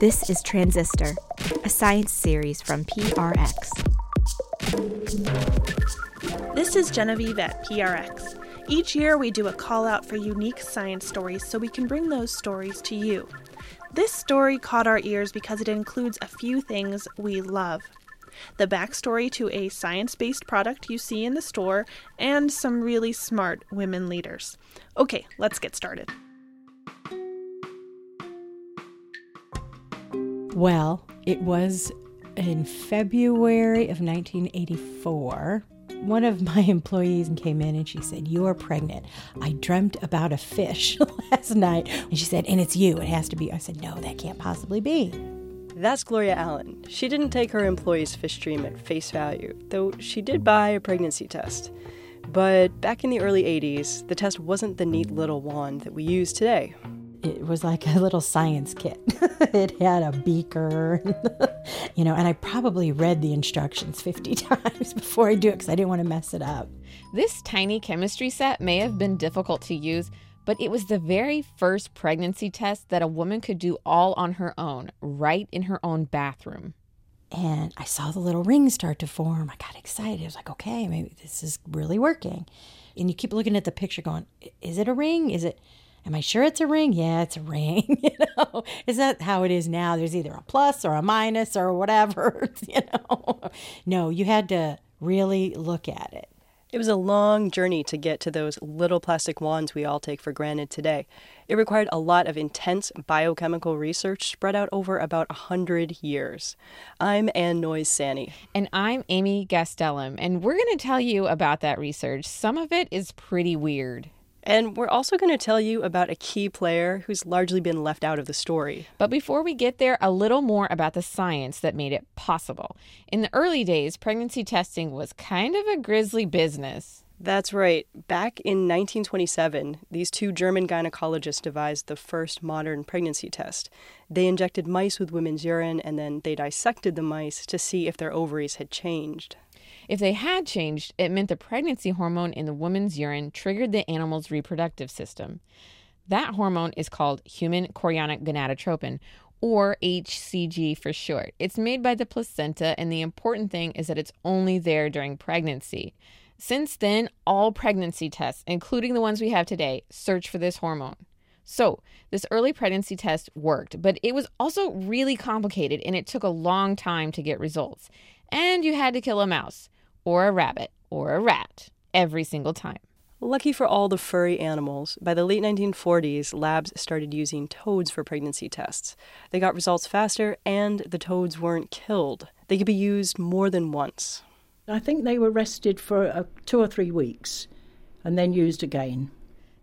This is Transistor, a science series from PRX. This is Genevieve at PRX. Each year, we do a call out for unique science stories so we can bring those stories to you. This story caught our ears because it includes a few things we love the backstory to a science based product you see in the store, and some really smart women leaders. Okay, let's get started. Well, it was in February of 1984. One of my employees came in and she said, You are pregnant. I dreamt about a fish last night. And she said, And it's you. It has to be. I said, No, that can't possibly be. That's Gloria Allen. She didn't take her employee's fish dream at face value, though she did buy a pregnancy test. But back in the early 80s, the test wasn't the neat little wand that we use today it was like a little science kit. it had a beaker, you know, and I probably read the instructions 50 times before I do it because I didn't want to mess it up. This tiny chemistry set may have been difficult to use, but it was the very first pregnancy test that a woman could do all on her own, right in her own bathroom. And I saw the little ring start to form. I got excited. I was like, okay, maybe this is really working. And you keep looking at the picture going, is it a ring? Is it Am I sure it's a ring? Yeah, it's a ring. you know, is that how it is now? There's either a plus or a minus or whatever. You know, no, you had to really look at it. It was a long journey to get to those little plastic wands we all take for granted today. It required a lot of intense biochemical research spread out over about a hundred years. I'm Ann Noyes Sanny. And I'm Amy Gastelum, and we're going to tell you about that research. Some of it is pretty weird. And we're also going to tell you about a key player who's largely been left out of the story. But before we get there, a little more about the science that made it possible. In the early days, pregnancy testing was kind of a grisly business. That's right. Back in 1927, these two German gynecologists devised the first modern pregnancy test. They injected mice with women's urine and then they dissected the mice to see if their ovaries had changed. If they had changed, it meant the pregnancy hormone in the woman's urine triggered the animal's reproductive system. That hormone is called human chorionic gonadotropin, or HCG for short. It's made by the placenta, and the important thing is that it's only there during pregnancy. Since then, all pregnancy tests, including the ones we have today, search for this hormone. So, this early pregnancy test worked, but it was also really complicated and it took a long time to get results. And you had to kill a mouse or a rabbit or a rat every single time. Lucky for all the furry animals, by the late 1940s, labs started using toads for pregnancy tests. They got results faster, and the toads weren't killed. They could be used more than once. I think they were rested for uh, two or three weeks and then used again.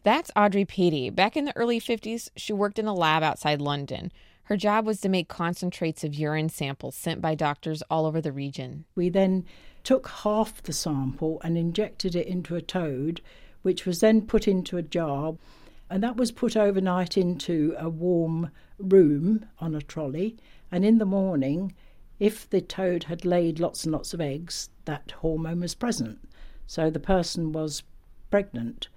That's Audrey Peaty. Back in the early 50s, she worked in a lab outside London. Her job was to make concentrates of urine samples sent by doctors all over the region. We then took half the sample and injected it into a toad, which was then put into a jar. And that was put overnight into a warm room on a trolley. And in the morning, if the toad had laid lots and lots of eggs, that hormone was present. So the person was pregnant.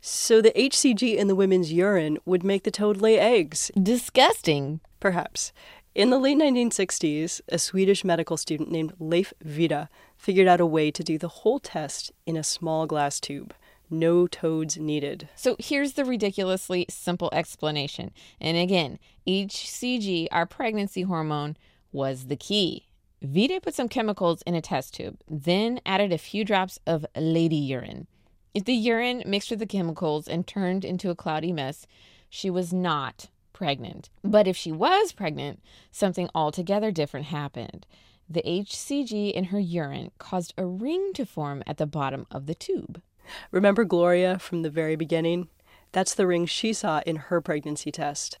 So the HCG in the women's urine would make the toad lay eggs. Disgusting. Perhaps. In the late 1960s, a Swedish medical student named Leif Wide figured out a way to do the whole test in a small glass tube. No toads needed. So here's the ridiculously simple explanation. And again, HCG, our pregnancy hormone, was the key. Wide put some chemicals in a test tube, then added a few drops of lady urine. If the urine mixed with the chemicals and turned into a cloudy mess, she was not pregnant. But if she was pregnant, something altogether different happened. The HCG in her urine caused a ring to form at the bottom of the tube. Remember Gloria from the very beginning? That's the ring she saw in her pregnancy test.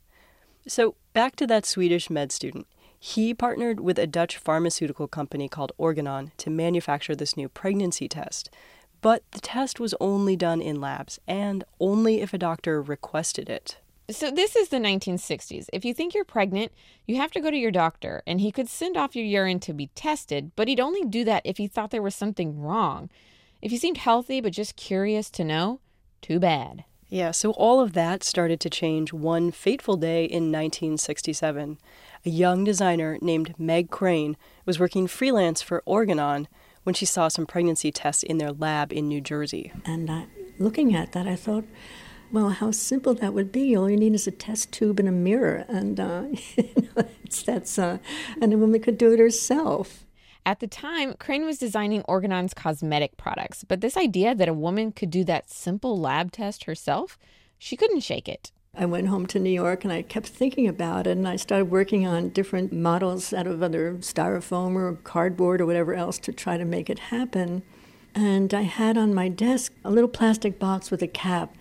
So, back to that Swedish med student. He partnered with a Dutch pharmaceutical company called Organon to manufacture this new pregnancy test. But the test was only done in labs and only if a doctor requested it. So, this is the 1960s. If you think you're pregnant, you have to go to your doctor, and he could send off your urine to be tested, but he'd only do that if he thought there was something wrong. If you seemed healthy but just curious to know, too bad. Yeah, so all of that started to change one fateful day in 1967. A young designer named Meg Crane was working freelance for Organon when she saw some pregnancy tests in their lab in New Jersey. And uh, looking at that, I thought, well, how simple that would be. All you need is a test tube and a mirror, and uh, you know, that's uh, and a woman could do it herself. At the time, Crane was designing Organon's cosmetic products, but this idea that a woman could do that simple lab test herself, she couldn't shake it. I went home to New York and I kept thinking about it, and I started working on different models out of other styrofoam or cardboard or whatever else to try to make it happen. And I had on my desk a little plastic box with a cap,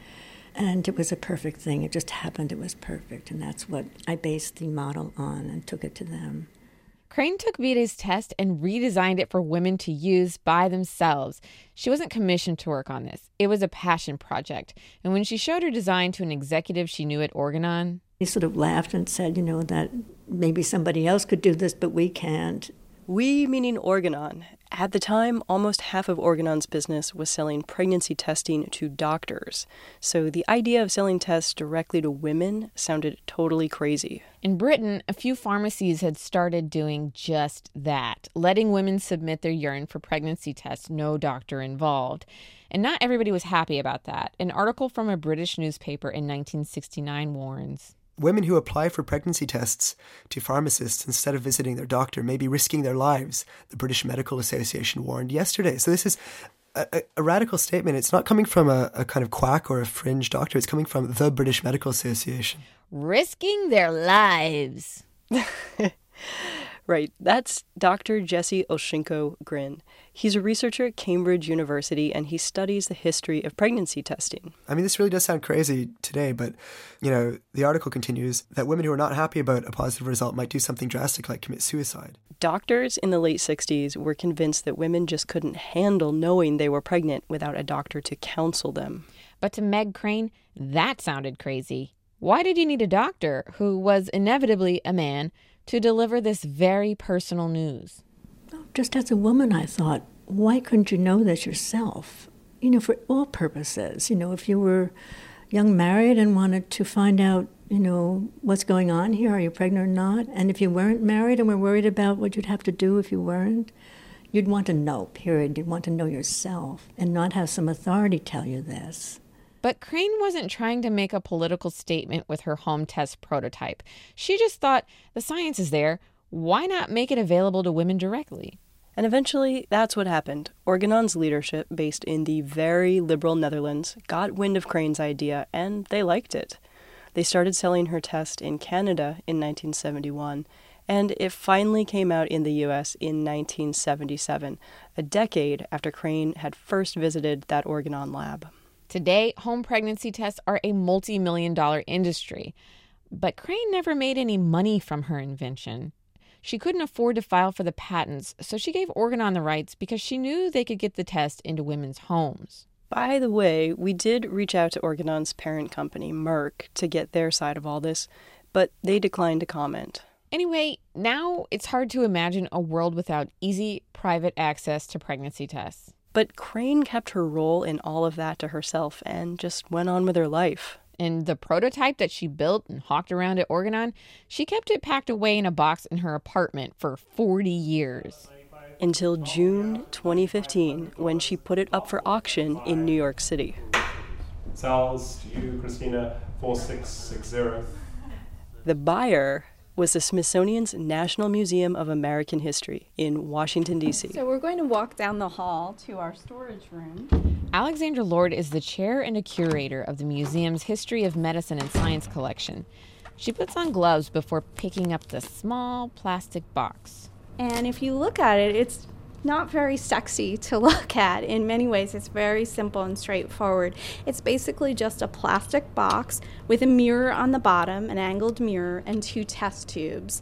and it was a perfect thing. It just happened, it was perfect, and that's what I based the model on and took it to them. Crane took Wide's test and redesigned it for women to use by themselves. She wasn't commissioned to work on this. It was a passion project. And when she showed her design to an executive she knew at Organon, he sort of laughed and said, you know, that maybe somebody else could do this, but we can't. We meaning Organon. At the time, almost half of Organon's business was selling pregnancy testing to doctors. So the idea of selling tests directly to women sounded totally crazy. In Britain, a few pharmacies had started doing just that, letting women submit their urine for pregnancy tests, no doctor involved. And not everybody was happy about that. An article from a British newspaper in 1969 warns. Women who apply for pregnancy tests to pharmacists instead of visiting their doctor may be risking their lives, the British Medical Association warned yesterday. So, this is a, a radical statement. It's not coming from a, a kind of quack or a fringe doctor, it's coming from the British Medical Association. Risking their lives. Right. That's Dr. Jesse Olszynko-Gryn. He's a researcher at Cambridge University and he studies the history of pregnancy testing. I mean, this really does sound crazy today, but, you know, the article continues that women who are not happy about a positive result might do something drastic like commit suicide. Doctors in the late 60s were convinced that women just couldn't handle knowing they were pregnant without a doctor to counsel them. But to Meg Crane, that sounded crazy. Why did you need a doctor who was inevitably a man? To deliver this very personal news. Oh, just as a woman, I thought, why couldn't you know this yourself? You know, for all purposes. You know, if you were young married and wanted to find out, you know, what's going on here, are you pregnant or not? And if you weren't married and were worried about what you'd have to do if you weren't, you'd want to know, period. You'd want to know yourself and not have some authority tell you this. But Crane wasn't trying to make a political statement with her home test prototype. She just thought the science is there. Why not make it available to women directly? And eventually, that's what happened. Organon's leadership, based in the very liberal Netherlands, got wind of Crane's idea and they liked it. They started selling her test in Canada in 1971, and it finally came out in the US in 1977, a decade after Crane had first visited that Organon lab. Today, home pregnancy tests are a multi million dollar industry. But Crane never made any money from her invention. She couldn't afford to file for the patents, so she gave Organon the rights because she knew they could get the test into women's homes. By the way, we did reach out to Organon's parent company, Merck, to get their side of all this, but they declined to comment. Anyway, now it's hard to imagine a world without easy, private access to pregnancy tests. But Crane kept her role in all of that to herself and just went on with her life. And the prototype that she built and hawked around at Organon, she kept it packed away in a box in her apartment for 40 years. Until June 2015, when she put it up for auction in New York City. Sells to you, Christina, 4660. The buyer was the Smithsonian's National Museum of American History in Washington, D.C. So we're going to walk down the hall to our storage room. Alexandra Lord is the chair and a curator of the museum's History of Medicine and Science collection. She puts on gloves before picking up the small plastic box. And if you look at it, it's not very sexy to look at. In many ways, it's very simple and straightforward. It's basically just a plastic box with a mirror on the bottom, an angled mirror, and two test tubes.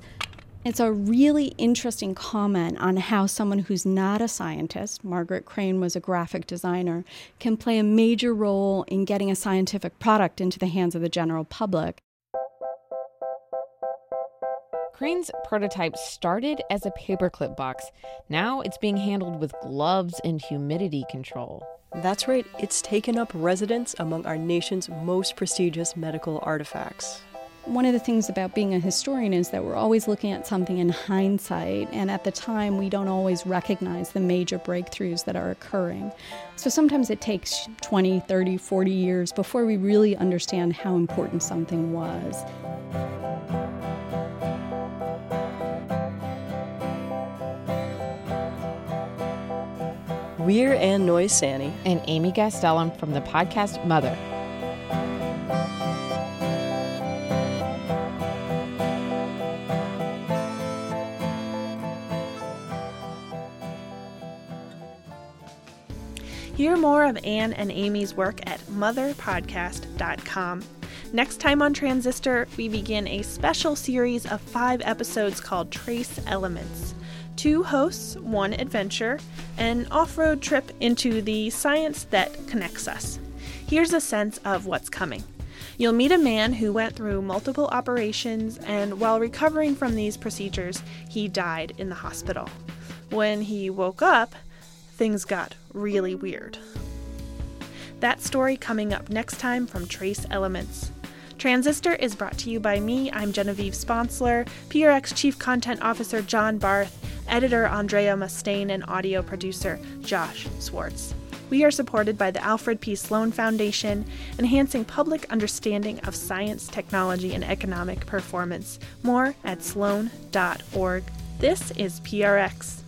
It's a really interesting comment on how someone who's not a scientist, Margaret Crane was a graphic designer, can play a major role in getting a scientific product into the hands of the general public. Crane's prototype started as a paperclip box. Now it's being handled with gloves and humidity control. That's right, it's taken up residence among our nation's most prestigious medical artifacts. One of the things about being a historian is that we're always looking at something in hindsight, and at the time, we don't always recognize the major breakthroughs that are occurring. So sometimes it takes 20, 30, 40 years before we really understand how important something was. We're Ann Noy Sani and Amy Gastelum from the podcast Mother. Hear more of Anne and Amy's work at motherpodcast.com. Next time on Transistor, we begin a special series of five episodes called Trace Elements. Two hosts, one adventure, an off road trip into the science that connects us. Here's a sense of what's coming. You'll meet a man who went through multiple operations, and while recovering from these procedures, he died in the hospital. When he woke up, things got really weird. That story coming up next time from Trace Elements. Transistor is brought to you by me. I'm Genevieve Sponsler, PRX Chief Content Officer John Barth, editor Andrea Mustain, and audio producer Josh Swartz. We are supported by the Alfred P. Sloan Foundation, enhancing public understanding of science, technology, and economic performance. More at sloan.org. This is PRX.